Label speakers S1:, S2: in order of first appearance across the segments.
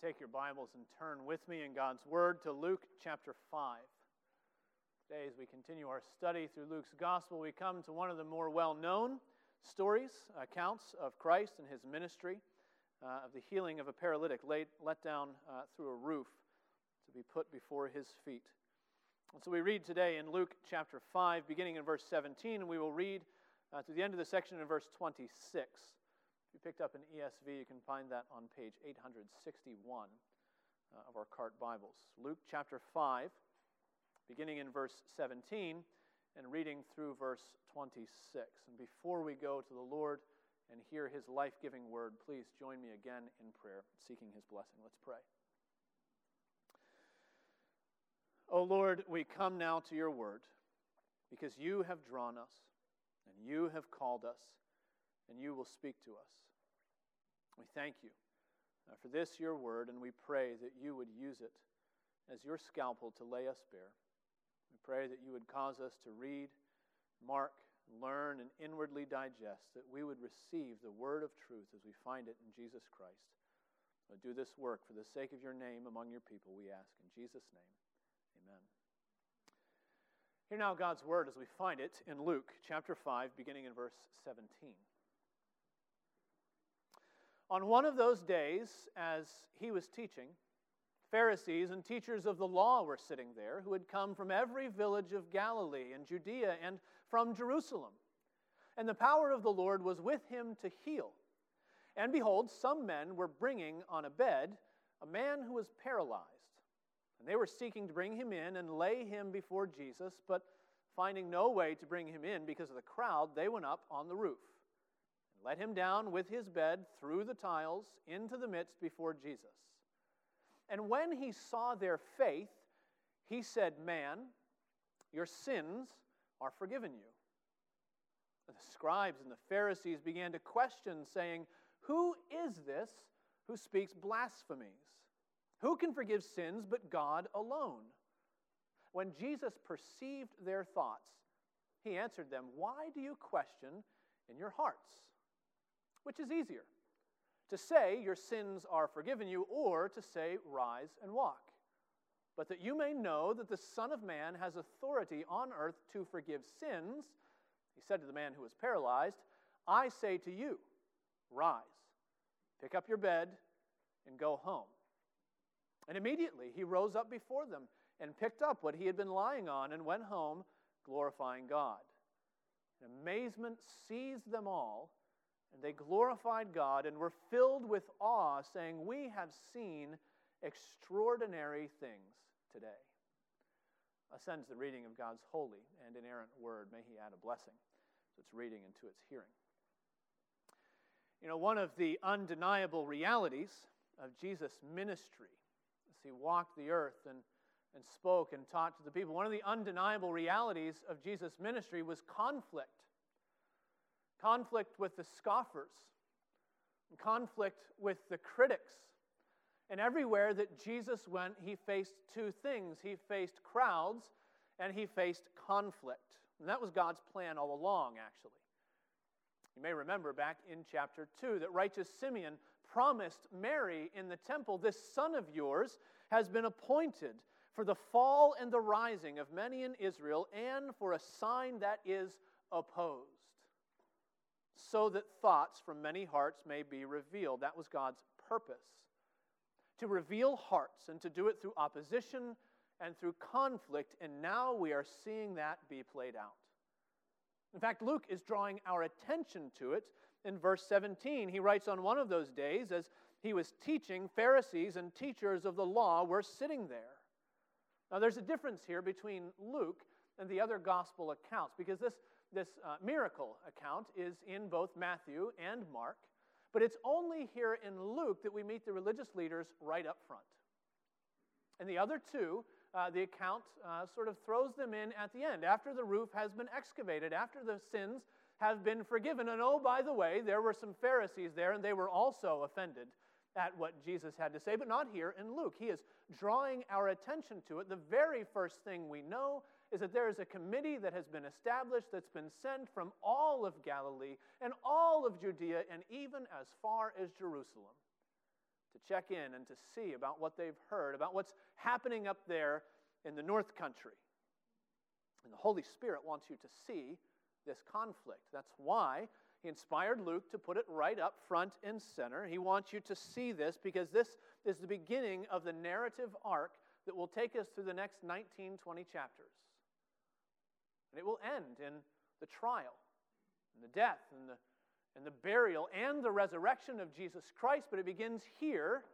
S1: Please take your Bibles and turn with me in God's Word to Luke chapter 5. Today, as we continue our study through Luke's Gospel, we come to one of the more well known stories, accounts of Christ and his ministry, uh, of the healing of a paralytic laid, let down uh, through a roof to be put before his feet. And so we read today in Luke chapter 5, beginning in verse 17, and we will read uh, to the end of the section in verse 26. If you picked up an ESV, you can find that on page 861 uh, of our Cart Bibles. Luke chapter 5, beginning in verse 17 and reading through verse 26. And before we go to the Lord and hear his life giving word, please join me again in prayer, seeking his blessing. Let's pray. O oh Lord, we come now to your word because you have drawn us and you have called us and you will speak to us. We thank you uh, for this, your word, and we pray that you would use it as your scalpel to lay us bare. We pray that you would cause us to read, mark, learn, and inwardly digest, that we would receive the word of truth as we find it in Jesus Christ. So do this work for the sake of your name among your people, we ask. In Jesus' name, amen. Hear now God's word as we find it in Luke chapter 5, beginning in verse 17. On one of those days, as he was teaching, Pharisees and teachers of the law were sitting there who had come from every village of Galilee and Judea and from Jerusalem. And the power of the Lord was with him to heal. And behold, some men were bringing on a bed a man who was paralyzed. And they were seeking to bring him in and lay him before Jesus, but finding no way to bring him in because of the crowd, they went up on the roof let him down with his bed through the tiles into the midst before Jesus. And when he saw their faith, he said, Man, your sins are forgiven you. And the scribes and the Pharisees began to question, saying, Who is this who speaks blasphemies? Who can forgive sins but God alone? When Jesus perceived their thoughts, he answered them, Why do you question in your hearts? Which is easier? To say, Your sins are forgiven you, or to say, Rise and walk? But that you may know that the Son of Man has authority on earth to forgive sins, he said to the man who was paralyzed, I say to you, Rise, pick up your bed, and go home. And immediately he rose up before them and picked up what he had been lying on and went home, glorifying God. And amazement seized them all and they glorified God and were filled with awe, saying, We have seen extraordinary things today. Ascends the reading of God's holy and inerrant word. May He add a blessing to its reading and to its hearing. You know, one of the undeniable realities of Jesus' ministry as He walked the earth and, and spoke and taught to the people, one of the undeniable realities of Jesus' ministry was conflict conflict with the scoffers, conflict with the critics. And everywhere that Jesus went, he faced two things he faced crowds and he faced conflict. And that was God's plan all along, actually. You may remember back in chapter 2 that righteous Simeon promised Mary in the temple, This son of yours has been appointed for the fall and the rising of many in Israel and for a sign that is opposed so that thoughts from many hearts may be revealed. That was God's purpose. To reveal hearts and to do it through opposition and through conflict, and now we are seeing that be played out. In fact, Luke is drawing our attention to it in verse 17. He writes on one of those days, as he was teaching, Pharisees and teachers of the law were sitting there. Now, there's a difference here between Luke and the other gospel accounts because this this uh, miracle account is in both Matthew and Mark, but it's only here in Luke that we meet the religious leaders right up front. And the other two, uh, the account uh, sort of throws them in at the end, after the roof has been excavated, after the sins have been forgiven. And oh, by the way, there were some Pharisees there, and they were also offended at what Jesus had to say, but not here in Luke. He is drawing our attention to it. The very first thing we know is that there is a committee that has been established that's been sent from all of Galilee and all of Judea and even as far as Jerusalem to check in and to see about what they've heard, about what's happening up there in the North Country. And the Holy Spirit wants you to see this conflict. That's why he inspired Luke to put it right up front and center. He wants you to see this because this is the beginning of the narrative arc that will take us through the next 19, 20 chapters. And it will end in the trial, and the death, and the, and the burial, and the resurrection of Jesus Christ. But it begins here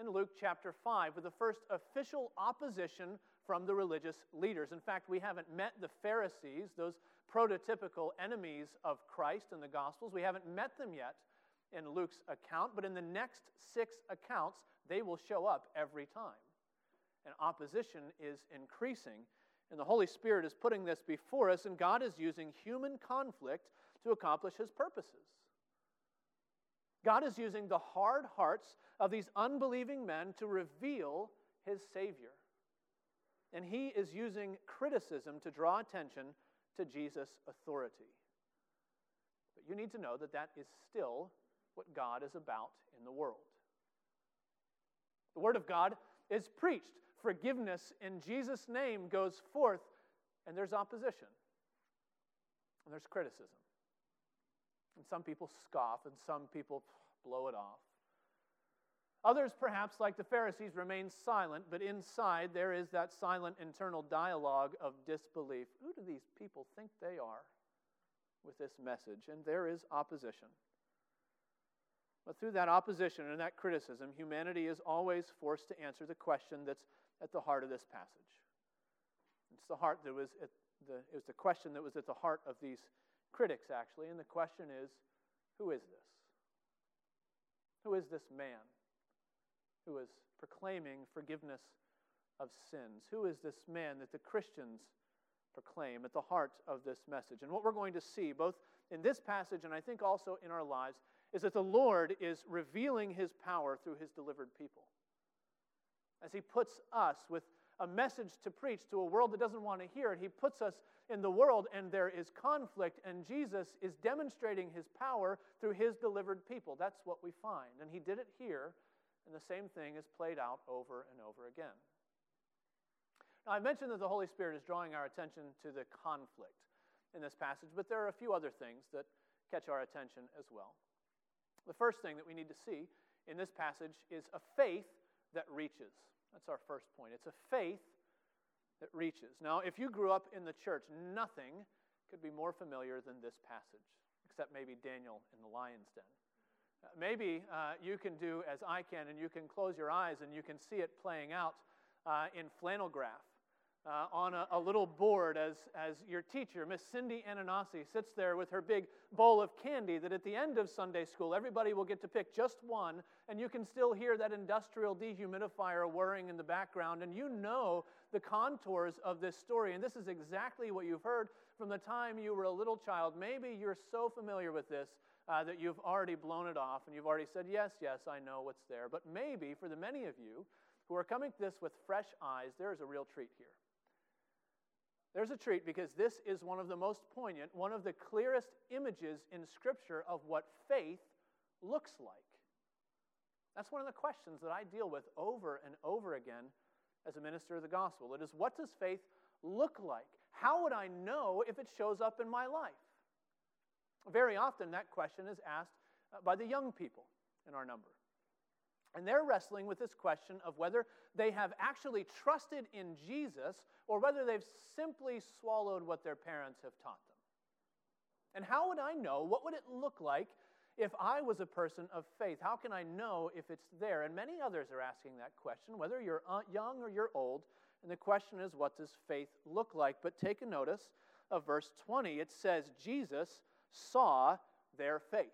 S1: in Luke chapter 5 with the first official opposition from the religious leaders. In fact, we haven't met the Pharisees, those prototypical enemies of Christ in the Gospels. We haven't met them yet in Luke's account, but in the next six accounts, they will show up every time. And opposition is increasing. And the Holy Spirit is putting this before us, and God is using human conflict to accomplish his purposes. God is using the hard hearts of these unbelieving men to reveal his Savior. And he is using criticism to draw attention to Jesus' authority. But you need to know that that is still what God is about in the world. The Word of God is preached. Forgiveness in Jesus' name goes forth, and there's opposition, and there's criticism. And some people scoff, and some people blow it off. Others, perhaps like the Pharisees, remain silent, but inside there is that silent internal dialogue of disbelief. Who do these people think they are with this message? And there is opposition. But through that opposition and that criticism, humanity is always forced to answer the question that's at the heart of this passage. It's the heart that was at the, it was the question that was at the heart of these critics, actually. And the question is who is this? Who is this man? who is proclaiming forgiveness of sins? Who is this man that the Christians proclaim at the heart of this message? And what we're going to see, both in this passage and I think also in our lives, is that the Lord is revealing his power through his delivered people. As he puts us with a message to preach to a world that doesn't want to hear it, he puts us in the world and there is conflict, and Jesus is demonstrating his power through his delivered people. That's what we find. And he did it here and the same thing is played out over and over again. Now, I mentioned that the Holy Spirit is drawing our attention to the conflict in this passage, but there are a few other things that catch our attention as well. The first thing that we need to see in this passage is a faith that reaches. That's our first point. It's a faith that reaches. Now, if you grew up in the church, nothing could be more familiar than this passage, except maybe Daniel in the lion's den. Maybe uh, you can do as I can, and you can close your eyes and you can see it playing out uh, in flannel graph. Uh, on a, a, little board as, as your teacher, Miss Cindy Ananasi, sits there with her big bowl of candy that at the end of Sunday school, everybody will get to pick just one, and you can still hear that industrial dehumidifier whirring in the background, and you know the contours of this story. And this is exactly what you've heard from the time you were a little child. Maybe you're so familiar with this uh, that you've already blown it off and you've already said, Yes, yes, I know what's there. But maybe for the many of you who are coming to this with fresh eyes, there is a real treat here. There's a treat because this is one of the most poignant, one of the clearest images in Scripture of what faith looks like. That's one of the questions that I deal with over and over again as a minister of the gospel. It is what does faith look like? How would I know if it shows up in my life? Very often, that question is asked uh, by the young people in our number. And they're wrestling with this question of whether they have actually trusted in Jesus or whether they've simply swallowed what their parents have taught them. And how would I know? What would it look like if I was a person of faith? How can I know if it's there? And many others are asking that question, whether you're uh, young or you're old. And the question is, what does faith look like? But take a notice of verse 20. It says, Jesus saw their faith.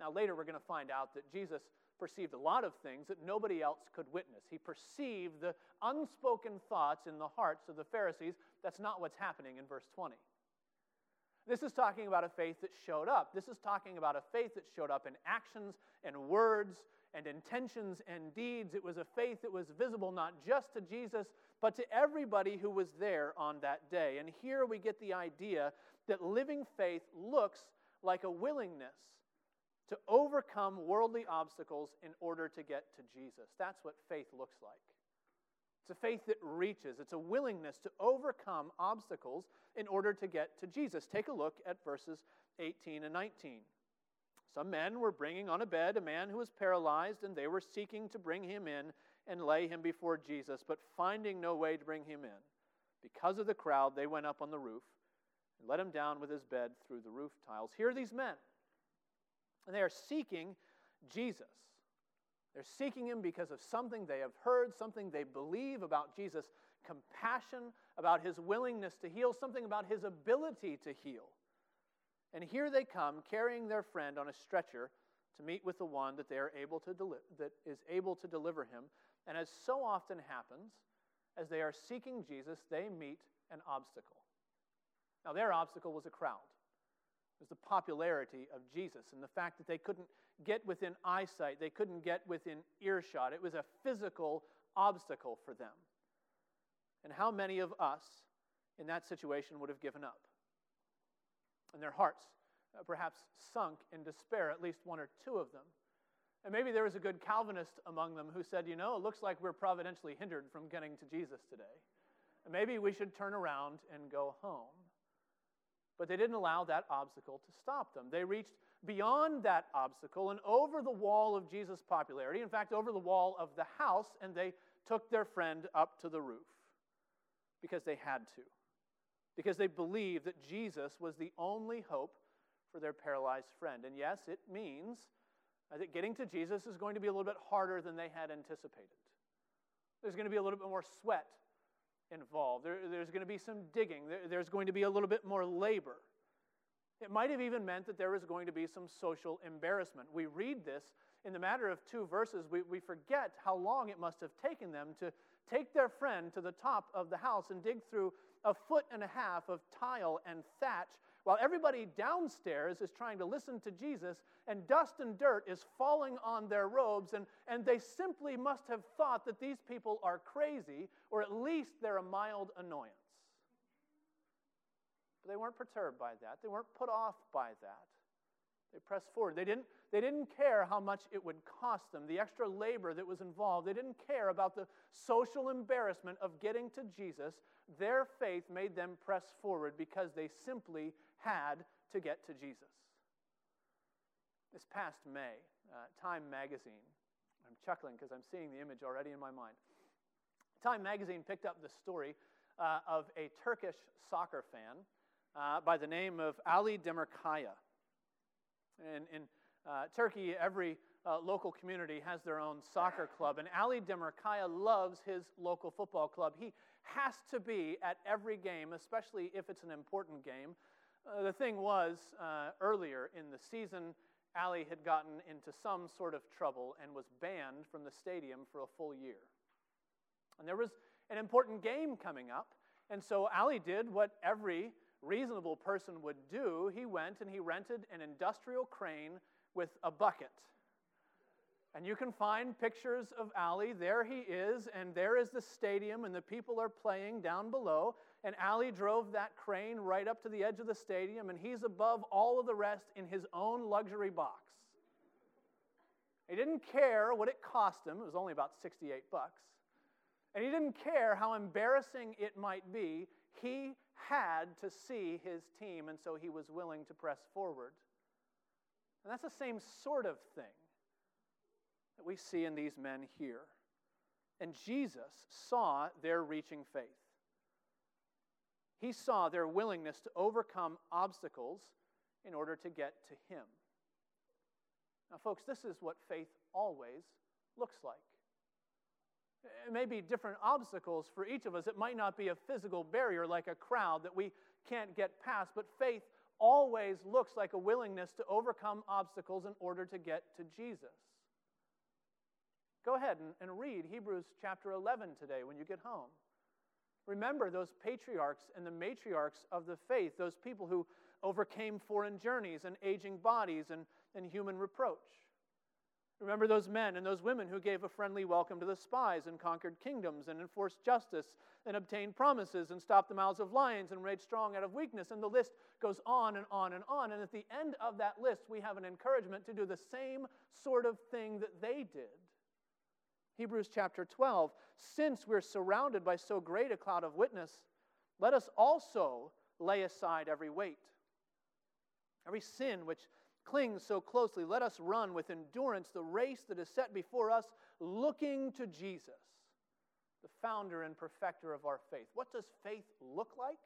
S1: Now, later we're going to find out that Jesus perceived a lot of things that nobody else could witness. He perceived the unspoken thoughts in the hearts of the Pharisees. That's not what's happening in verse 20. This is talking about a faith that showed up. This is talking about a faith that showed up in actions and words and intentions and deeds. It was a faith that was visible not just to Jesus, but to everybody who was there on that day. And here we get the idea that living faith looks like a willingness to overcome worldly obstacles in order to get to Jesus. That's what faith looks like. It's a faith that reaches, it's a willingness to overcome obstacles in order to get to Jesus. Take a look at verses 18 and 19. Some men were bringing on a bed a man who was paralyzed, and they were seeking to bring him in and lay him before Jesus, but finding no way to bring him in. Because of the crowd, they went up on the roof and let him down with his bed through the roof tiles. Here are these men, and they are seeking Jesus. They're seeking him because of something they have heard, something they believe about Jesus' compassion, about his willingness to heal, something about his ability to heal. And here they come carrying their friend on a stretcher to meet with the one that they are able to deli- that is able to deliver him. And as so often happens, as they are seeking Jesus, they meet an obstacle. Now, their obstacle was a crowd. Was the popularity of Jesus and the fact that they couldn't get within eyesight, they couldn't get within earshot. It was a physical obstacle for them. And how many of us in that situation would have given up? And their hearts uh, perhaps sunk in despair, at least one or two of them. And maybe there was a good Calvinist among them who said, you know, it looks like we're providentially hindered from getting to Jesus today. Maybe we should turn around and go home. But they didn't allow that obstacle to stop them. They reached beyond that obstacle and over the wall of Jesus' popularity, in fact, over the wall of the house, and they took their friend up to the roof because they had to, because they believed that Jesus was the only hope for their paralyzed friend. And yes, it means that getting to Jesus is going to be a little bit harder than they had anticipated. There's going to be a little bit more sweat involved, there, there's going to be some digging, there, there's going to be a little bit more labor. It might have even meant that there was going to be some social embarrassment. We read this in the matter of two verses, we, we forget how long it must have taken them to take their friend to the top of the house and dig through a foot and a half of tile and thatch while everybody downstairs is trying to listen to Jesus and dust and dirt is falling on their robes, and, and they simply must have thought that these people are crazy, or at least they're a mild annoyance. But they weren't perturbed by that, they weren't put off by that. They pressed forward. They didn't, they didn't care how much it would cost them, the extra labor that was involved. They didn't care about the social embarrassment of getting to Jesus. Their faith made them press forward because they simply had to get to Jesus. This past May, uh, Time magazine, I'm chuckling because I'm seeing the image already in my mind. Time magazine picked up the story uh, of a Turkish soccer fan uh, by the name of Ali Demirkaya. In, in uh, Turkey, every uh, local community has their own soccer club, and Ali Demirkaya loves his local football club. He has to be at every game, especially if it's an important game. Uh, the thing was, uh, earlier in the season, Ali had gotten into some sort of trouble and was banned from the stadium for a full year. And there was an important game coming up, and so Ali did what every reasonable person would do, he went and he rented an industrial crane with a bucket. And you can find pictures of Ali. There he is, and there is the stadium, and the people are playing down below. And Ali drove that crane right up to the edge of the stadium, and he's above all of the rest in his own luxury box. He didn't care what it cost him, it was only about 68 bucks. And he didn't care how embarrassing it might be. He had to see his team, and so he was willing to press forward. And that's the same sort of thing that we see in these men here. And Jesus saw their reaching faith. He saw their willingness to overcome obstacles in order to get to Him. Now, folks, this is what faith always looks like. It may be different obstacles for each of us. It might not be a physical barrier like a crowd that we can't get past, but faith always looks like a willingness to overcome obstacles in order to get to Jesus. Go ahead and, and read Hebrews chapter 11 today when you get home. Remember those patriarchs and the matriarchs of the faith, those people who overcame foreign journeys and aging bodies and, and human reproach. Remember those men and those women who gave a friendly welcome to the spies and conquered kingdoms and enforced justice and obtained promises and stopped the mouths of lions and raged strong out of weakness. And the list goes on and on and on. And at the end of that list, we have an encouragement to do the same sort of thing that they did. Hebrews chapter 12 Since we're surrounded by so great a cloud of witness, let us also lay aside every weight, every sin which clings so closely. Let us run with endurance the race that is set before us, looking to Jesus, the founder and perfecter of our faith. What does faith look like?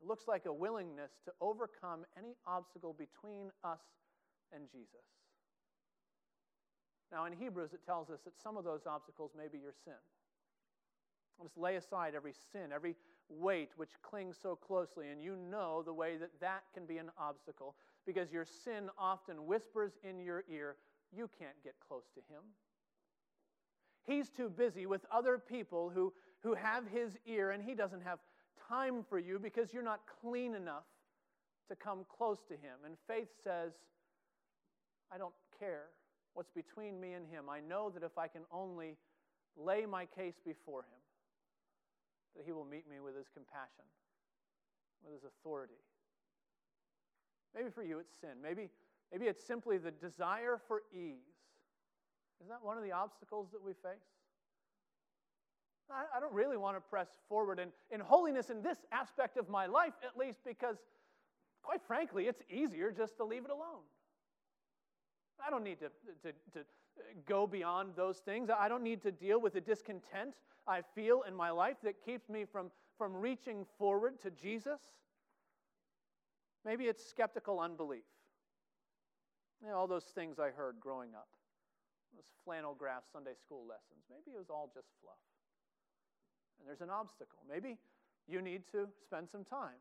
S1: It looks like a willingness to overcome any obstacle between us and Jesus. Now, in Hebrews, it tells us that some of those obstacles may be your sin. Let's lay aside every sin, every weight which clings so closely, and you know the way that that can be an obstacle because your sin often whispers in your ear, you can't get close to him. He's too busy with other people who, who have his ear, and he doesn't have time for you because you're not clean enough to come close to him. And faith says, I don't care what's between me and him. I know that if I can only lay my case before him, that he will meet me with his compassion, with his authority. Maybe for you it's sin. Maybe, maybe it's simply the desire for ease. Isn't that one of the obstacles that we face? I, I don't really want to press forward in, in holiness in this aspect of my life, at least because, quite frankly, it's easier just to leave it alone. I don't need to, to, to uh, go beyond those things. I don't need to deal with the discontent I feel in my life that keeps me from, from reaching forward to Jesus. Maybe it's skeptical unbelief. You know, all those things I heard growing up, those flannel graph Sunday school lessons, maybe it was all just fluff. And there's an obstacle. Maybe you need to spend some time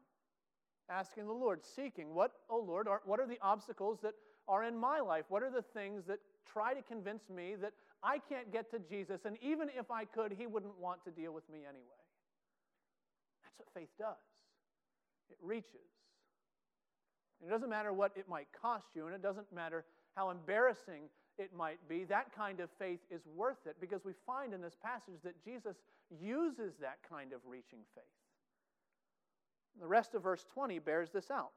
S1: asking the Lord, seeking what, oh Lord, are, what are the obstacles that are in my life? What are the things that try to convince me that I can't get to Jesus, and even if I could, He wouldn't want to deal with me anyway? That's what faith does. It reaches it doesn't matter what it might cost you, and it doesn't matter how embarrassing it might be. That kind of faith is worth it because we find in this passage that Jesus uses that kind of reaching faith. The rest of verse 20 bears this out.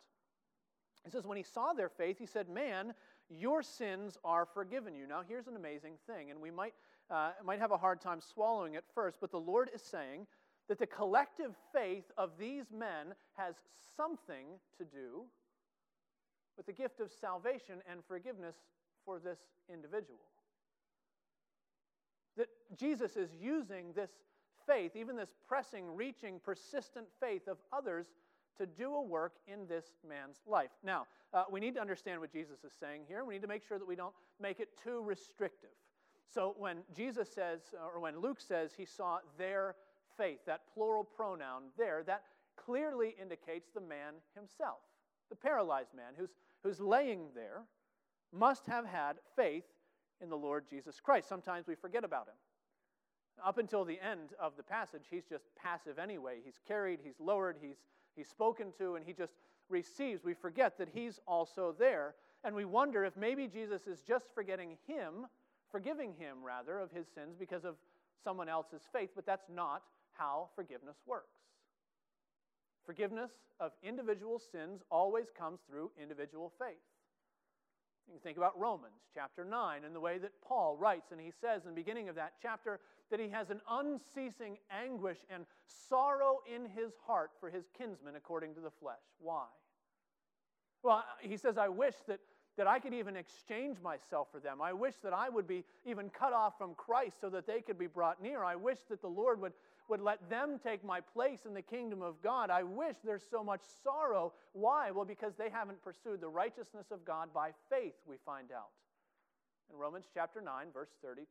S1: He says, When he saw their faith, he said, Man, your sins are forgiven you. Now, here's an amazing thing, and we might, uh, might have a hard time swallowing it first, but the Lord is saying that the collective faith of these men has something to do with the gift of salvation and forgiveness for this individual. That Jesus is using this faith, even this pressing, reaching, persistent faith of others, to do a work in this man's life. Now, uh, we need to understand what Jesus is saying here. We need to make sure that we don't make it too restrictive. So, when Jesus says, or when Luke says he saw their faith, that plural pronoun there, that clearly indicates the man himself, the paralyzed man who's who's laying there must have had faith in the Lord Jesus Christ. Sometimes we forget about him. Up until the end of the passage, he's just passive anyway. He's carried, he's lowered, he's, he's spoken to, and he just receives. We forget that he's also there. And we wonder if maybe Jesus is just forgetting him, forgiving him rather, of his sins because of someone else's faith, but that's not how forgiveness works. Forgiveness of individual sins always comes through individual faith. You can think about Romans chapter 9 and the way that Paul writes, and he says in the beginning of that chapter that he has an unceasing anguish and sorrow in his heart for his kinsmen according to the flesh. Why? Well, he says, I wish that, that I could even exchange myself for them. I wish that I would be even cut off from Christ so that they could be brought near. I wish that the Lord would would let them take my place in the kingdom of God. I wish there's so much sorrow. Why? Well, because they haven't pursued the righteousness of God by faith, we find out. In Romans chapter 9, verse 32.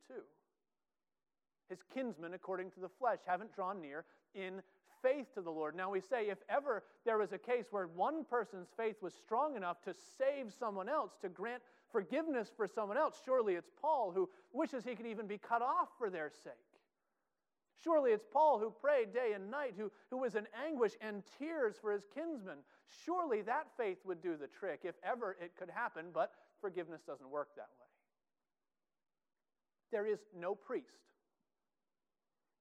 S1: His kinsmen, according to the flesh, haven't drawn near in faith to the Lord. Now we say, if ever there was a case where one person's faith was strong enough to save someone else, to grant forgiveness for someone else, surely it's Paul who wishes he could even be cut off for their sake. Surely it's Paul who prayed day and night, who, who was in anguish and tears for his kinsmen. Surely that faith would do the trick if ever it could happen, but forgiveness doesn't work that way. There is no priest,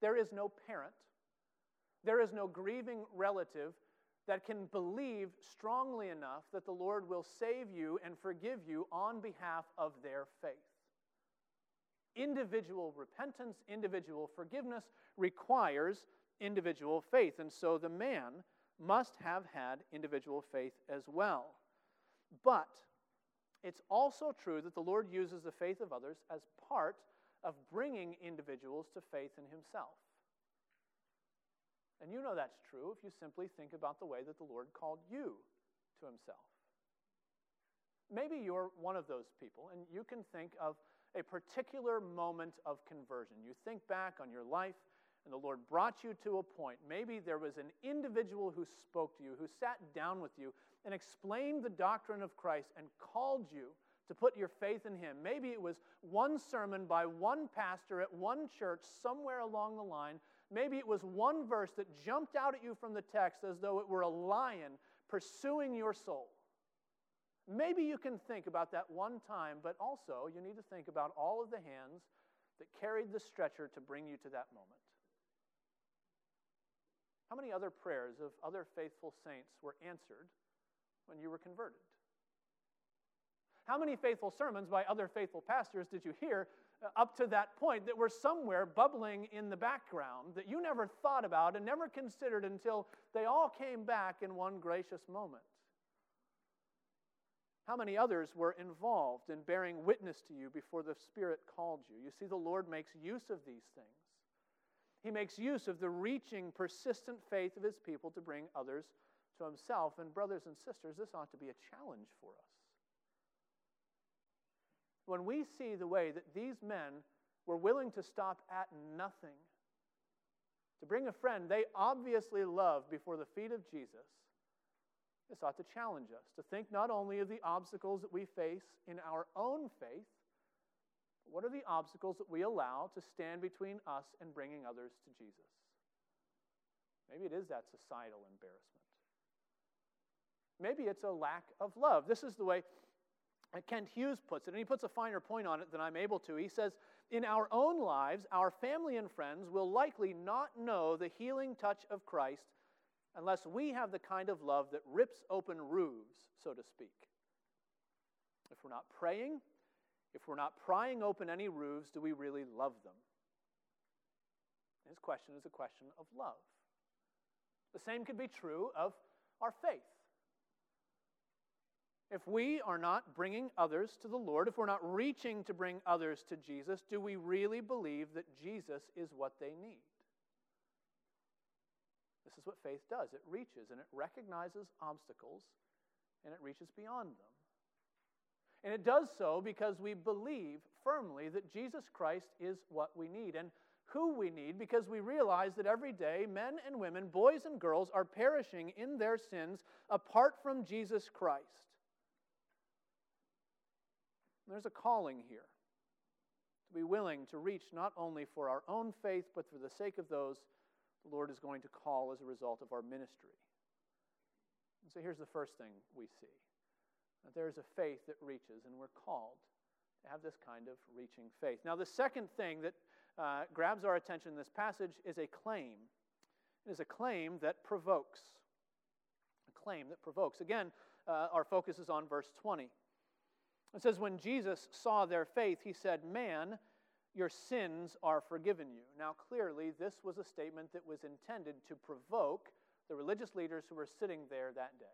S1: there is no parent, there is no grieving relative that can believe strongly enough that the Lord will save you and forgive you on behalf of their faith. Individual repentance, individual forgiveness requires individual faith. And so the man must have had individual faith as well. But it's also true that the Lord uses the faith of others as part of bringing individuals to faith in himself. And you know that's true if you simply think about the way that the Lord called you to himself. Maybe you're one of those people, and you can think of a particular moment of conversion. You think back on your life, and the Lord brought you to a point. Maybe there was an individual who spoke to you, who sat down with you and explained the doctrine of Christ and called you to put your faith in Him. Maybe it was one sermon by one pastor at one church somewhere along the line Maybe it was one verse that jumped out at you from the text as though it were a lion pursuing your soul. Maybe you can think about that one time, but also you need to think about all of the hands that carried the stretcher to bring you to that moment. How many other prayers of other faithful saints were answered when you were converted? How many faithful sermons by other faithful pastors did you hear uh, up to that point that were somewhere bubbling in the background that you never thought about and never considered until they all came back in one gracious moment. How many others were involved in bearing witness to you before the Spirit called you? You see, the Lord makes use of these things. He makes use of the reaching, persistent faith of His people to bring others to Himself. And, brothers and sisters, this ought to be a challenge for us when we see the way that these men were willing to stop at nothing to bring a friend they obviously loved before the feet of Jesus, this ought to challenge us to think not only of the obstacles that we face in our own faith, but what are the obstacles that we allow to stand between us and bringing others to Jesus? Maybe it is that societal embarrassment. Maybe it's a lack of love. This is the way Kent Hughes puts it, and he puts a finer point on it than I'm able to. He says, In our own lives, our family and friends will likely not know the healing touch of Christ unless we have the kind of love that rips open roofs, so to speak. If we're not praying, if we're not prying open any roofs, do we really love them? His question is a question of love. The same could be true of our faith. If we are not bringing others to the Lord, if we're not reaching to bring others to Jesus, do we really believe that Jesus is what they need? Is what faith does it reaches and it recognizes obstacles and it reaches beyond them. And it does so because we believe firmly that Jesus Christ is what we need and who we need because we realize that every day men and women, boys and girls, are perishing in their sins apart from Jesus Christ. There's a calling here to be willing to reach not only for our own faith, but for the sake of those the Lord is going to call as a result of our ministry. And so here's the first thing we see that there is a faith that reaches, and we're called to have this kind of reaching faith. Now, the second thing that uh, grabs our attention in this passage is a claim. It is a claim that provokes. A claim that provokes. Again, uh, our focus is on verse 20. It says, When Jesus saw their faith, he said, Man, your sins are forgiven you. Now, clearly, this was a statement that was intended to provoke the religious leaders who were sitting there that day.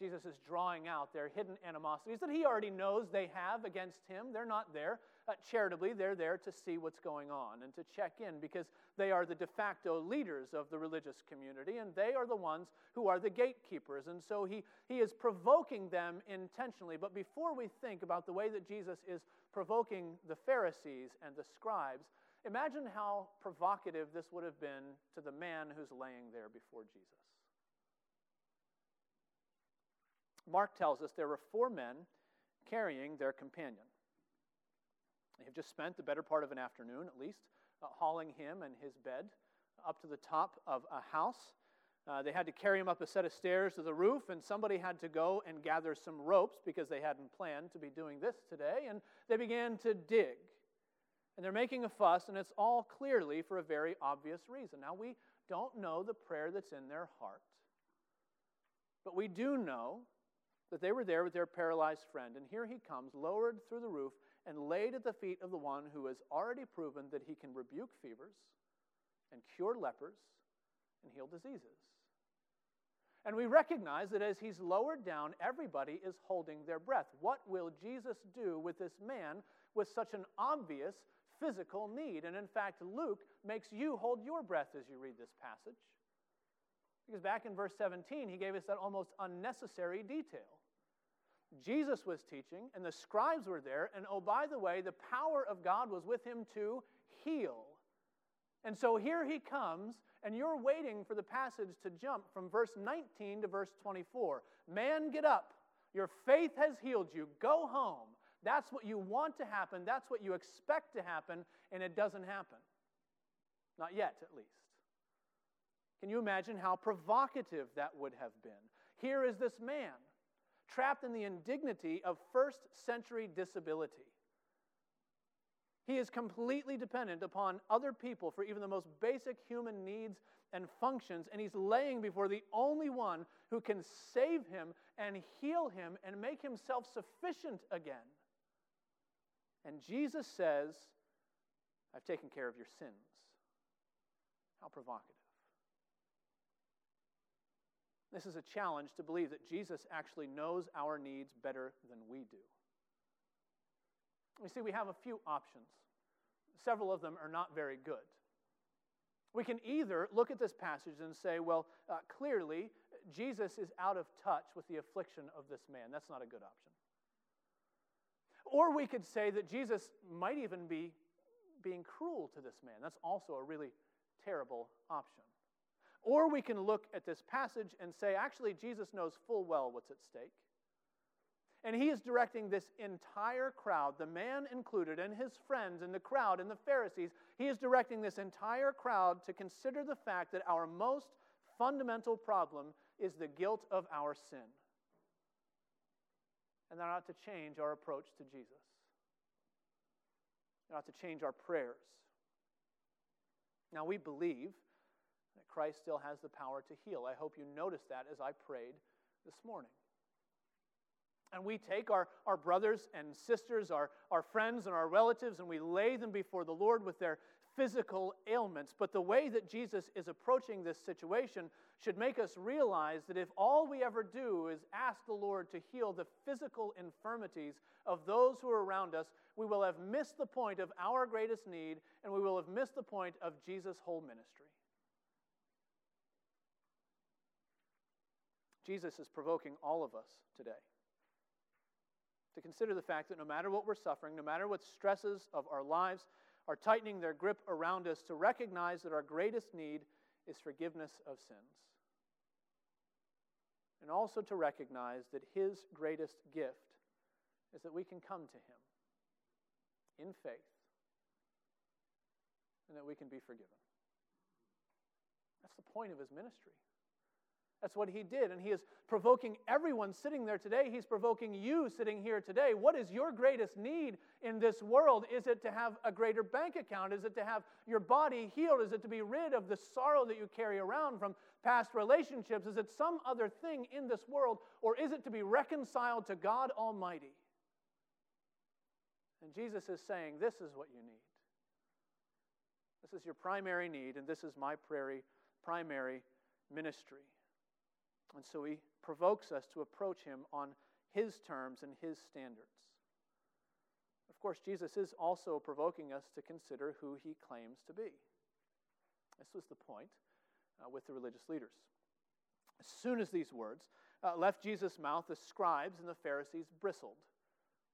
S1: Jesus is drawing out their hidden animosities that he already knows they have against him. They're not there uh, charitably, they're there to see what's going on and to check in because they are the de facto leaders of the religious community and they are the ones who are the gatekeepers. And so he, he is provoking them intentionally. But before we think about the way that Jesus is provoking the Pharisees and the scribes, imagine how provocative this would have been to the man who's laying there before Jesus. Mark tells us there were four men carrying their companion. They have just spent the better part of an afternoon, at least, uh, hauling him and his bed up to the top of a house. Uh, they had to carry him up a set of stairs to the roof, and somebody had to go and gather some ropes because they hadn't planned to be doing this today. And they began to dig. And they're making a fuss, and it's all clearly for a very obvious reason. Now, we don't know the prayer that's in their heart, but we do know that they were there with their paralyzed friend. And here he comes, lowered through the roof, and laid at the feet of the one who has already proven that he can rebuke fevers and cure lepers and heal diseases. And we recognize that as he's lowered down, everybody is holding their breath. What will Jesus do with this man with such an obvious physical need? And in fact, Luke makes you hold your breath as you read this passage. Because back in verse 17, he gave us that almost unnecessary detail. Jesus was teaching, and the scribes were there, and oh, by the way, the power of God was with him to heal. And so here he comes, and you're waiting for the passage to jump from verse 19 to verse 24. Man, get up. Your faith has healed you. Go home. That's what you want to happen. That's what you expect to happen, and it doesn't happen. Not yet, at least. Can you imagine how provocative that would have been? Here is this man trapped in the indignity of first century disability. He is completely dependent upon other people for even the most basic human needs and functions, and he's laying before the only one who can save him and heal him and make himself sufficient again. And Jesus says, I've taken care of your sins. How provocative. This is a challenge to believe that Jesus actually knows our needs better than we do. You see, we have a few options. Several of them are not very good. We can either look at this passage and say, well, uh, clearly, Jesus is out of touch with the affliction of this man. That's not a good option. Or we could say that Jesus might even be being cruel to this man. That's also a really terrible option. Or we can look at this passage and say, actually, Jesus knows full well what's at stake. And he is directing this entire crowd, the man included, and his friends, and the crowd, and the Pharisees. He is directing this entire crowd to consider the fact that our most fundamental problem is the guilt of our sin. And that ought to change our approach to Jesus. It ought to change our prayers. Now, we believe that Christ still has the power to heal. I hope you noticed that as I prayed this morning. And we take our, our brothers and sisters, our, our friends and our relatives, and we lay them before the Lord with their physical ailments. But the way that Jesus is approaching this situation should make us realize that if all we ever do is ask the Lord to heal the physical infirmities of those who are around us, we will have missed the point of our greatest need and we will have missed the point of Jesus' whole ministry. Jesus is provoking all of us today to consider the fact that no matter what we're suffering, no matter what stresses of our lives are tightening their grip around us, to recognize that our greatest need is forgiveness of sins. And also to recognize that His greatest gift is that we can come to Him in faith and that we can be forgiven. That's the point of His ministry. That's what he did. And he is provoking everyone sitting there today. He's provoking you sitting here today. What is your greatest need in this world? Is it to have a greater bank account? Is it to have your body healed? Is it to be rid of the sorrow that you carry around from past relationships? Is it some other thing in this world? Or is it to be reconciled to God Almighty? And Jesus is saying, This is what you need. This is your primary need, and this is my primary ministry. And so he provokes us to approach him on his terms and his standards. Of course, Jesus is also provoking us to consider who he claims to be. This was the point uh, with the religious leaders. As soon as these words uh, left Jesus' mouth, the scribes and the Pharisees bristled.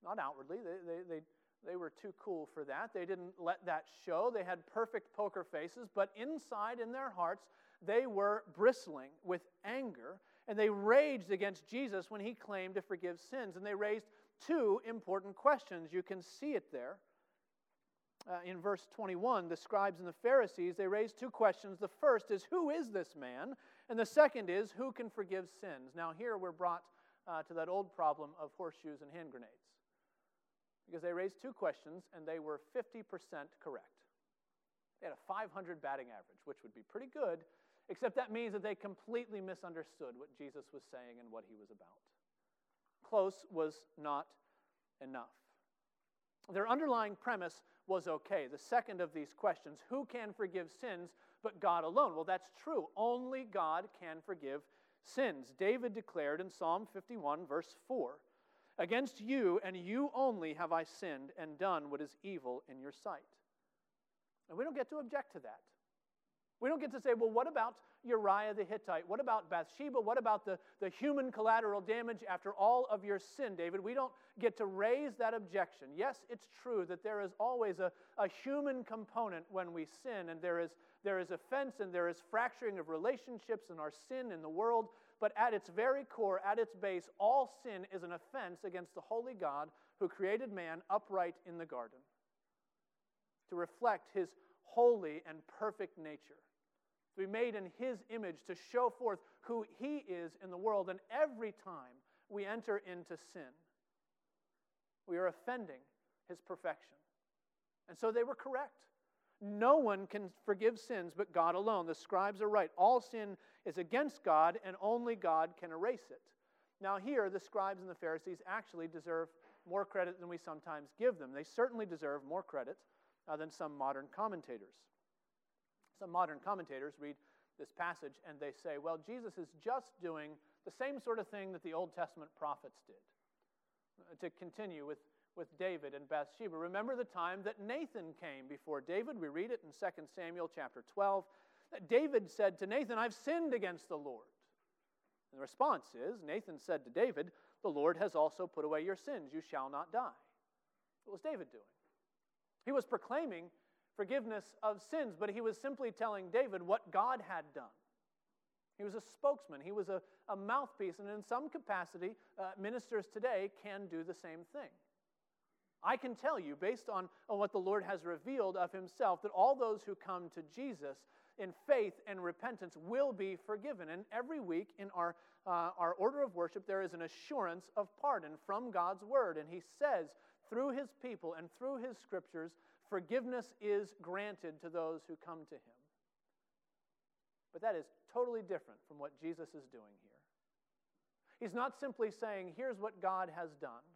S1: Not outwardly, they, they, they, they were too cool for that. They didn't let that show. They had perfect poker faces, but inside in their hearts, they were bristling with anger and they raged against Jesus when he claimed to forgive sins. And they raised two important questions. You can see it there. Uh, in verse 21, the scribes and the Pharisees, they raised two questions. The first is, Who is this man? And the second is, Who can forgive sins? Now, here we're brought uh, to that old problem of horseshoes and hand grenades. because they raised two questions and they were 50% correct. They had a 500 batting average, which would be pretty good, except that means that they completely misunderstood what Jesus was saying and what he was about. Close was not enough. Their underlying premise was okay. The second of these questions who can forgive sins but God alone? Well, that's true. Only God can forgive sins. David declared in Psalm 51, verse 4 Against you and you only have I sinned and done what is evil in your sight. And we don't get to object to that. We don't get to say, well, what about Uriah the Hittite? What about Bathsheba? What about the, the human collateral damage after all of your sin, David? We don't get to raise that objection. Yes, it's true that there is always a, a human component when we sin, and there is, there is offense and there is fracturing of relationships and our sin in the world. But at its very core, at its base, all sin is an offense against the holy God who created man upright in the garden to reflect his holy and perfect nature to be made in His image, to show forth who He is in the world. And every time we enter into sin, we are offending His perfection. And so they were correct. No one can forgive sins but God alone. The scribes are right. All sin is against God, and only God can erase it. Now, here, the scribes and the Pharisees actually deserve more credit than we sometimes give them. They certainly deserve more credit uh, than some modern commentators. Some modern commentators read this passage and they say, well, Jesus is just doing the same sort of thing that the Old Testament prophets did. Uh, to continue with, with David and Bathsheba, remember the time that Nathan came before David? We read it in 2 Samuel chapter 12. David said to Nathan, I've sinned against the Lord. And the response is Nathan said to David, The Lord has also put away your sins. You shall not die. What was David doing? He was proclaiming forgiveness of sins, but he was simply telling David what God had done. He was a spokesman, he was a, a mouthpiece, and in some capacity, uh, ministers today can do the same thing. I can tell you, based on, on what the Lord has revealed of himself, that all those who come to Jesus in faith and repentance will be forgiven. And every week in our, uh, our order of worship, there is an assurance of pardon from God's word. And he says, through his people and through his scriptures, forgiveness is granted to those who come to him. But that is totally different from what Jesus is doing here. He's not simply saying, here's what God has done.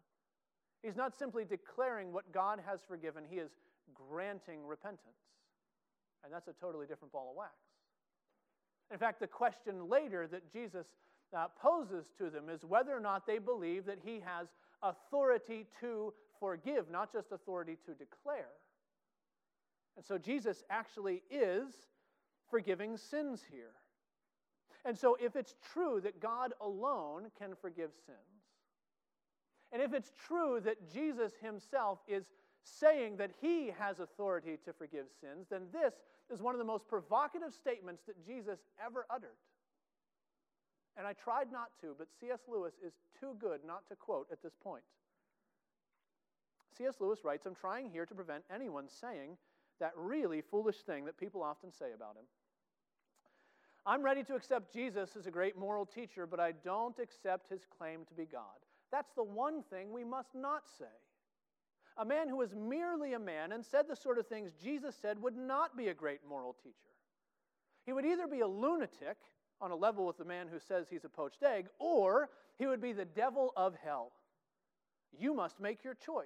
S1: He's not simply declaring what God has forgiven, he is granting repentance. And that's a totally different ball of wax. In fact, the question later that Jesus uh, poses to them is whether or not they believe that he has authority to forgive, not just authority to declare. And so Jesus actually is forgiving sins here. And so, if it's true that God alone can forgive sins, and if it's true that Jesus himself is saying that he has authority to forgive sins, then this is one of the most provocative statements that Jesus ever uttered. And I tried not to, but C.S. Lewis is too good not to quote at this point. C.S. Lewis writes I'm trying here to prevent anyone saying that really foolish thing that people often say about him. I'm ready to accept Jesus as a great moral teacher, but I don't accept his claim to be God. That's the one thing we must not say. A man who was merely a man and said the sort of things Jesus said would not be a great moral teacher. He would either be a lunatic on a level with the man who says he's a poached egg, or he would be the devil of hell. You must make your choice.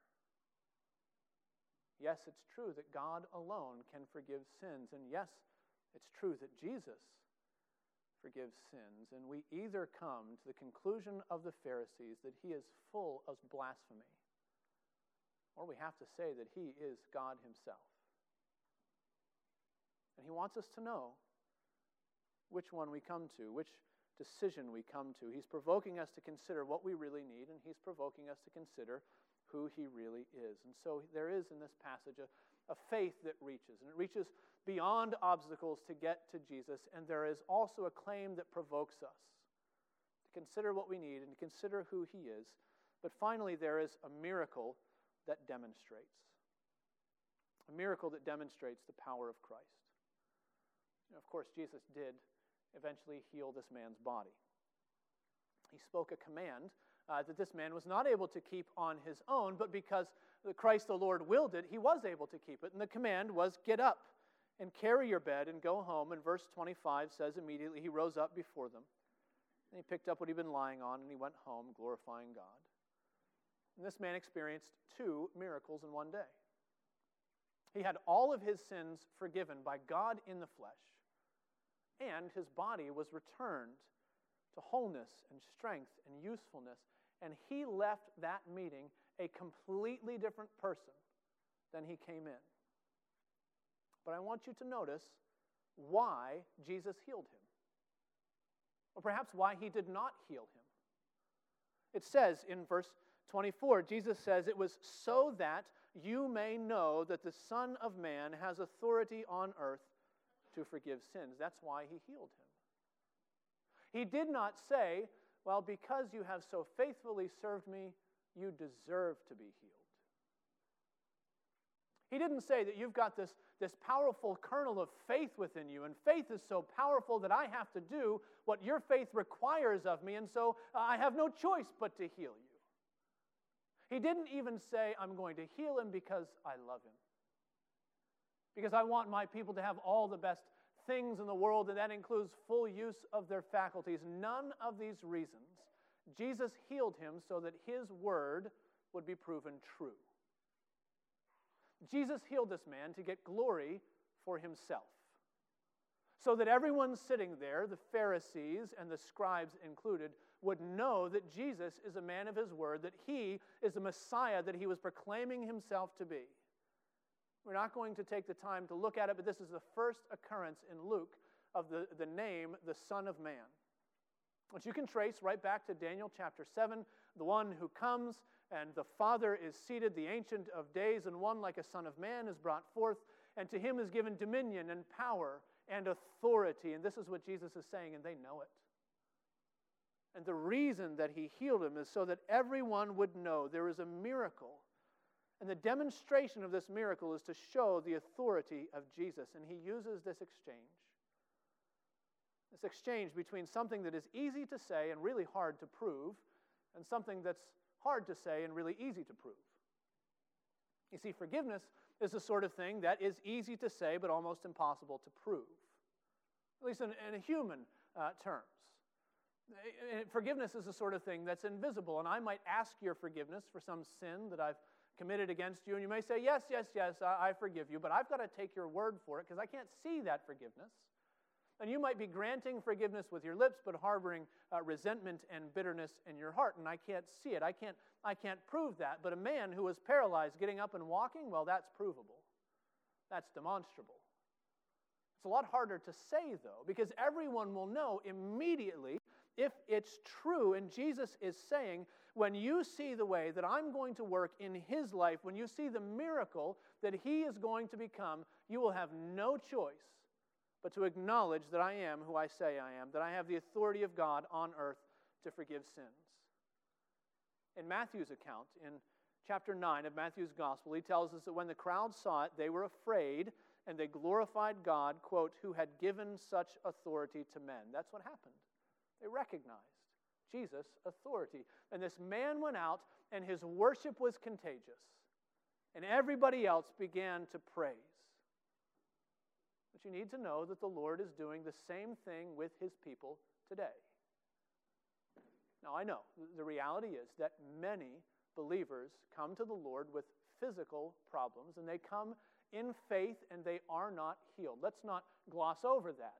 S1: Yes, it's true that God alone can forgive sins. And yes, it's true that Jesus forgives sins. And we either come to the conclusion of the Pharisees that he is full of blasphemy, or we have to say that he is God himself. And he wants us to know which one we come to, which decision we come to. He's provoking us to consider what we really need, and he's provoking us to consider who he really is. And so there is in this passage a, a faith that reaches, and it reaches beyond obstacles to get to Jesus. And there is also a claim that provokes us to consider what we need and to consider who he is. But finally, there is a miracle that demonstrates. A miracle that demonstrates the power of Christ. And of course, Jesus did eventually heal this man's body. He spoke a command uh, that this man was not able to keep on his own, but because Christ the Lord willed it, he was able to keep it. And the command was get up and carry your bed and go home. And verse 25 says immediately he rose up before them. And he picked up what he'd been lying on and he went home glorifying God. And this man experienced two miracles in one day. He had all of his sins forgiven by God in the flesh, and his body was returned to wholeness and strength and usefulness. And he left that meeting a completely different person than he came in. But I want you to notice why Jesus healed him, or perhaps why he did not heal him. It says in verse 24, Jesus says, It was so that you may know that the Son of Man has authority on earth to forgive sins. That's why he healed him. He did not say, Well, because you have so faithfully served me, you deserve to be healed. He didn't say that you've got this, this powerful kernel of faith within you, and faith is so powerful that I have to do what your faith requires of me, and so uh, I have no choice but to heal you. He didn't even say, I'm going to heal him because I love him. Because I want my people to have all the best things in the world, and that includes full use of their faculties. None of these reasons. Jesus healed him so that his word would be proven true. Jesus healed this man to get glory for himself. So that everyone sitting there, the Pharisees and the scribes included, would know that Jesus is a man of his word, that he is the Messiah that he was proclaiming himself to be. We're not going to take the time to look at it, but this is the first occurrence in Luke of the, the name, the Son of Man. Which you can trace right back to Daniel chapter 7, the one who comes and the Father is seated, the Ancient of Days, and one like a Son of Man is brought forth, and to him is given dominion and power and authority. And this is what Jesus is saying, and they know it. And the reason that he healed him is so that everyone would know there is a miracle and the demonstration of this miracle is to show the authority of Jesus. And he uses this exchange. This exchange between something that is easy to say and really hard to prove, and something that's hard to say and really easy to prove. You see, forgiveness is the sort of thing that is easy to say but almost impossible to prove, at least in, in human uh, terms. Forgiveness is the sort of thing that's invisible, and I might ask your forgiveness for some sin that I've committed against you. And you may say, Yes, yes, yes, I, I forgive you, but I've got to take your word for it because I can't see that forgiveness. And you might be granting forgiveness with your lips, but harboring uh, resentment and bitterness in your heart. And I can't see it. I can't, I can't prove that. But a man who is paralyzed getting up and walking, well, that's provable. That's demonstrable. It's a lot harder to say, though, because everyone will know immediately if it's true. And Jesus is saying, when you see the way that I'm going to work in his life, when you see the miracle that he is going to become, you will have no choice but to acknowledge that I am who I say I am, that I have the authority of God on earth to forgive sins. In Matthew's account, in chapter 9 of Matthew's gospel, he tells us that when the crowd saw it, they were afraid and they glorified God, quote, who had given such authority to men. That's what happened. They recognized Jesus' authority. And this man went out, and his worship was contagious. And everybody else began to praise. But you need to know that the Lord is doing the same thing with his people today. Now, I know the reality is that many believers come to the Lord with physical problems, and they come in faith and they are not healed. Let's not gloss over that.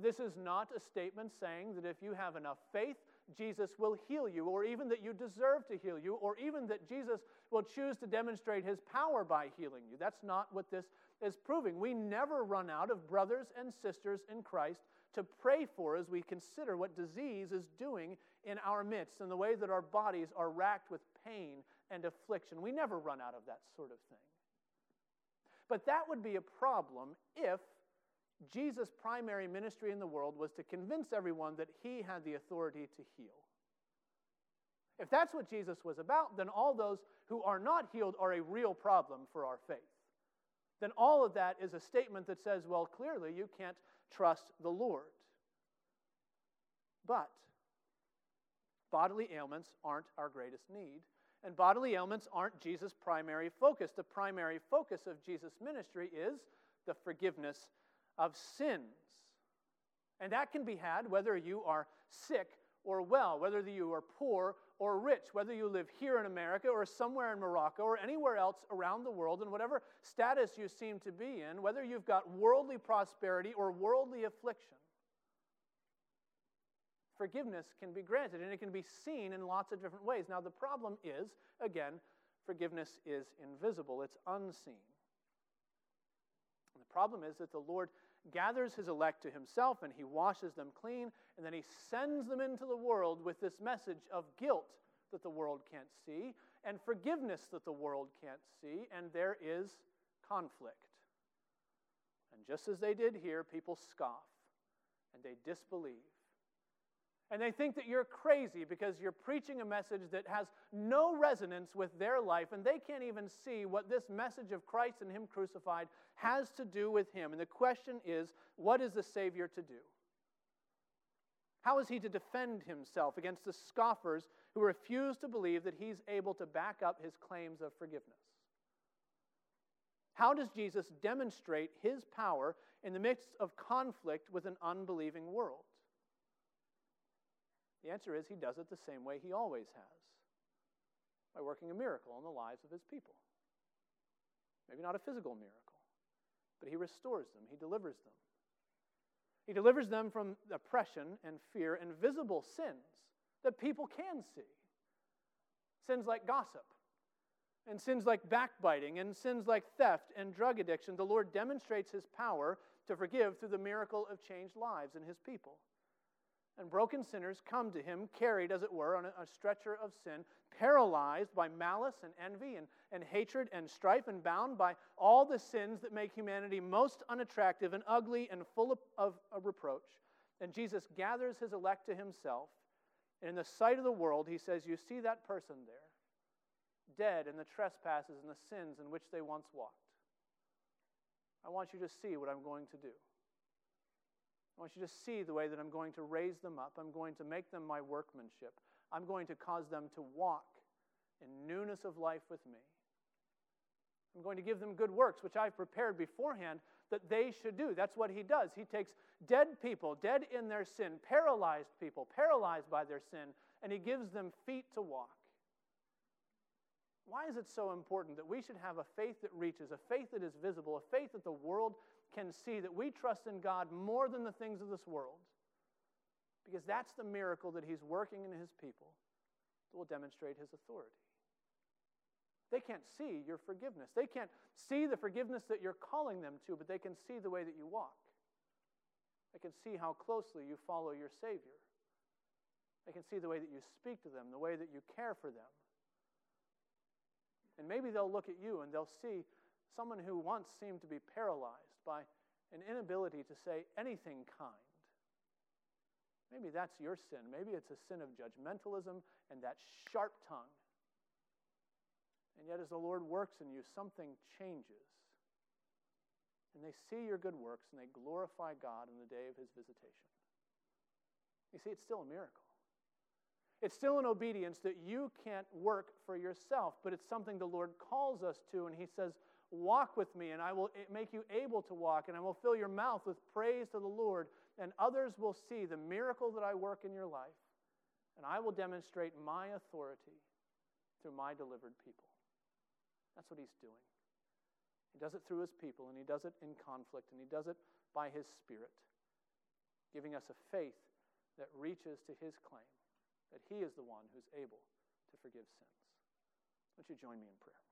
S1: This is not a statement saying that if you have enough faith, Jesus will heal you, or even that you deserve to heal you, or even that Jesus will choose to demonstrate his power by healing you. That's not what this is proving. We never run out of brothers and sisters in Christ to pray for as we consider what disease is doing in our midst and the way that our bodies are racked with pain and affliction. We never run out of that sort of thing. But that would be a problem if Jesus' primary ministry in the world was to convince everyone that he had the authority to heal. If that's what Jesus was about, then all those who are not healed are a real problem for our faith. Then all of that is a statement that says, well, clearly you can't trust the Lord. But bodily ailments aren't our greatest need, and bodily ailments aren't Jesus' primary focus. The primary focus of Jesus' ministry is the forgiveness of sins. And that can be had whether you are sick or well, whether you are poor or rich, whether you live here in America or somewhere in Morocco or anywhere else around the world, in whatever status you seem to be in, whether you've got worldly prosperity or worldly affliction. Forgiveness can be granted, and it can be seen in lots of different ways. Now, the problem is, again, forgiveness is invisible, it's unseen. And the problem is that the Lord gathers his elect to himself and he washes them clean, and then he sends them into the world with this message of guilt that the world can't see and forgiveness that the world can't see, and there is conflict. And just as they did here, people scoff and they disbelieve. And they think that you're crazy because you're preaching a message that has no resonance with their life, and they can't even see what this message of Christ and Him crucified has to do with Him. And the question is what is the Savior to do? How is He to defend Himself against the scoffers who refuse to believe that He's able to back up His claims of forgiveness? How does Jesus demonstrate His power in the midst of conflict with an unbelieving world? The answer is he does it the same way he always has by working a miracle in the lives of his people. Maybe not a physical miracle, but he restores them, he delivers them. He delivers them from oppression and fear and visible sins that people can see. Sins like gossip, and sins like backbiting, and sins like theft and drug addiction. The Lord demonstrates his power to forgive through the miracle of changed lives in his people. And broken sinners come to him, carried, as it were, on a, stretcher of sin, paralyzed by malice and envy and, and hatred and strife, and bound by all the sins that make humanity most unattractive and ugly and full of, of, of reproach. And Jesus gathers his elect to himself. And in the sight of the world, he says, You see that person there, dead in the trespasses and the sins in which they once walked. I want you to see what I'm going to do. Want you to see the way that I'm going to raise them up. I'm going to make them my workmanship. I'm going to cause them to walk in newness of life with me. I'm going to give them good works, which I've prepared beforehand that they should do. That's what he does. He takes dead people, dead in their sin, paralyzed people, paralyzed by their sin, and he gives them feet to walk. Why is it so important that we should have a faith that reaches, a faith that is visible, a faith that the world can see that we trust in God more than the things of this world. Because that's the miracle that He's working in His people that will demonstrate His authority. They can't see your forgiveness. They can't see the forgiveness that you're calling them to, but they can see the way that you walk. They can see how closely you follow your Savior. They can see the way that you speak to them, the way that you care for them. And maybe they'll look at you and they'll see someone who once seemed to be paralyzed by an inability to say anything kind. Maybe that's your sin. Maybe it's a sin of judgmentalism and that sharp tongue. And yet, as the Lord works in you, something changes. And they see your good works and they glorify God in the day of his visitation. You see, it's still a miracle. It's still an obedience that you can't work for yourself, but it's something the Lord calls us to, and He says, Walk with me, and I will eh, make you able to walk, and I will fill your mouth with praise to the Lord, and others will see the miracle that I work in your life, and I will demonstrate my authority through my delivered people. That's what he's doing. He does it through his people, and he does it in conflict, and he does it by his Spirit, giving us a faith that reaches to his claim that he is the one who's able to forgive sins. Won't you join me in prayer?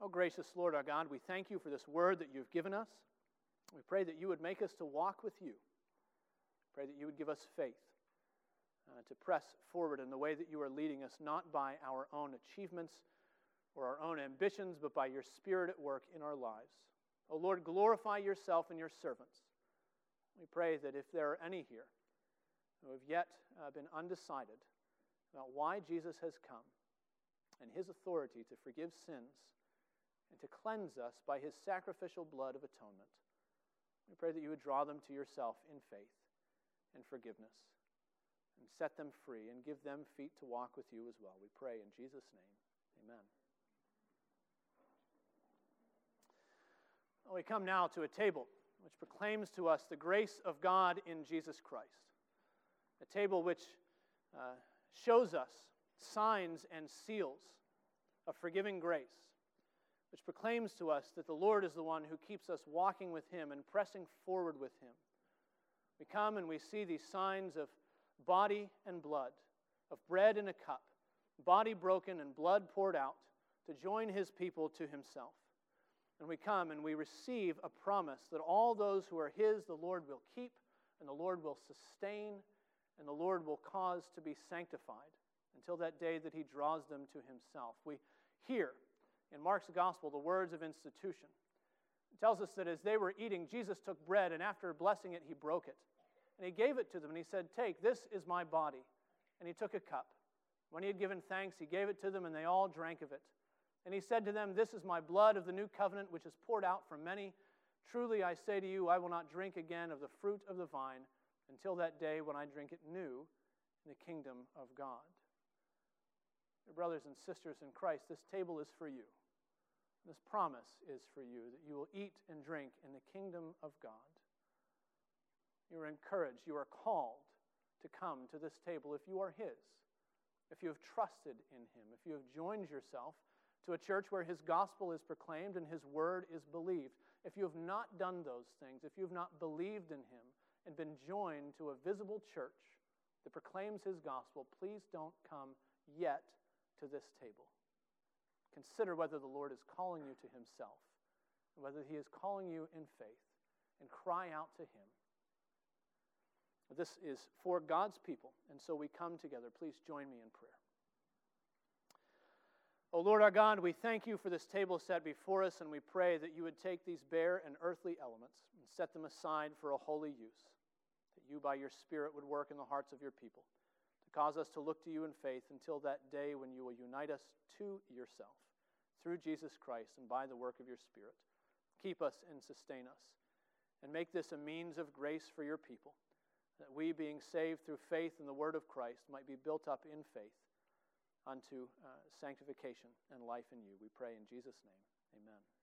S1: Oh, gracious Lord our God, we thank you for this word that you've given us. We pray that you would make us to walk with you. Pray that you would give us faith. uh, to press forward in the way that you are leading us, not by our own achievements or our own ambitions, but by your Spirit at work in our lives. O oh Lord, glorify yourself and your servants. We pray that if there are any here who have yet uh, been undecided about why Jesus has come and his authority to forgive sins and to cleanse us by his sacrificial blood of atonement, we pray that you would draw them to yourself in faith and forgiveness and set them free and give them feet to walk with you as well. We pray in Jesus' name. Amen. We come now to a table which proclaims to us the grace of God in Jesus Christ. A table which uh, shows us signs and seals of forgiving grace, which proclaims to us that the Lord is the one who keeps us walking with Him and pressing forward with Him. We come and we see these signs of body and blood, of bread and a cup, body broken and blood poured out to join His people to Himself. And we come and we receive a promise that all those who are His, the Lord will keep, and the Lord will sustain, and the Lord will cause to be sanctified until that day that He draws them to Himself. We hear in Mark's Gospel the words of institution. It tells us that as they were eating, Jesus took bread, and after blessing it, He broke it. And He gave it to them, and He said, Take, this is my body. And He took a cup. When He had given thanks, He gave it to them, and they all drank of it. And he said to them, This is my blood of the new covenant, which is poured out for many. Truly I say to you, I will not drink again of the fruit of the vine until that day when I drink it new in the kingdom of God. Brothers and sisters in Christ, this table is for you. This promise is for you that you will eat and drink in the kingdom of God. You are encouraged, you are called to come to this table if you are His, if you have trusted in Him, if you have joined yourself to a church where his gospel is proclaimed and his word is believed. If you have not done those things, if you have not believed in him and been joined to a visible church that proclaims his gospel, please don't come yet to this table. Consider whether the Lord is calling you to himself, whether he is calling you in faith, and cry out to him. This is for God's people, and so we come together. Please join me in prayer. O Lord our God, we thank you for this table set before us, and we pray that you would take these bare and earthly elements and set them aside for a holy use, that you by your Spirit would work in the hearts of your people, cause us to look to you in faith until that day when you will unite us to yourself through Jesus Christ and by the work of your Spirit. Keep us and sustain us, and make this a means of grace for your people, that we, being saved through faith in the word of Christ, might be built up in faith unto uh, sanctification and life in you. We pray in Jesus' name. Amen.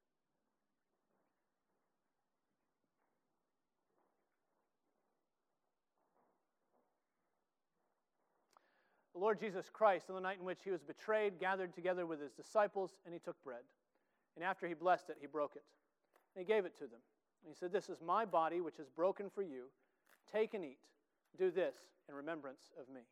S1: Lord Jesus Christ, on the night in which he was betrayed, gathered together with his disciples, and he took bread. And after he blessed it, he broke it. And he gave it to them. And he said, This is my body, which is broken for you. Take and eat. Do this in remembrance of me.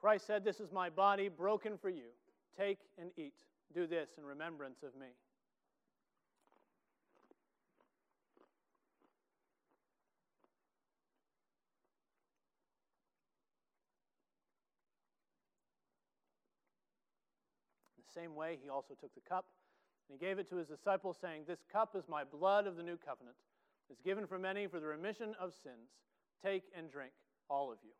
S1: Christ said, This is my body broken for you. Take and eat. Do this in remembrance of me. In the same way, he also took the cup and he gave it to his disciples, saying, This cup is my blood of the new covenant. It's given for many for the remission of sins. Take and drink, all of you.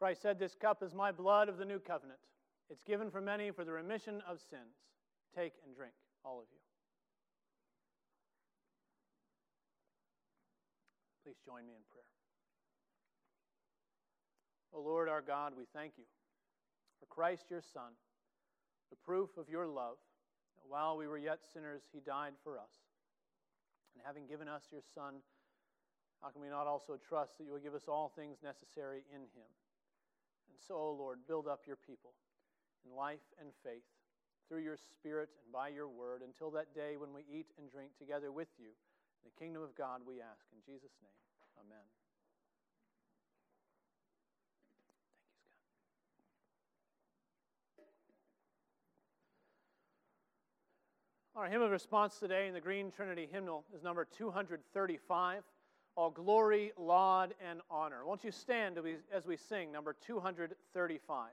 S1: Christ said, This cup is my blood of the new covenant. It's given for many for the remission of sins. Take and drink, all of you. Please join me in prayer. O Lord our God, we thank you for Christ your Son, the proof of your love, that while we were yet sinners, he died for us. And having given us your Son, how can we not also trust that you will give us all things necessary in him? And so, O Lord, build up your people in life and faith through your Spirit and by your word until that day when we eat and drink together with you in the kingdom of God, we ask. In Jesus' name, amen. Our hymn of response today in the Green Trinity hymnal is number 235 all glory, laud, and honor. Won't you stand as we sing number 235?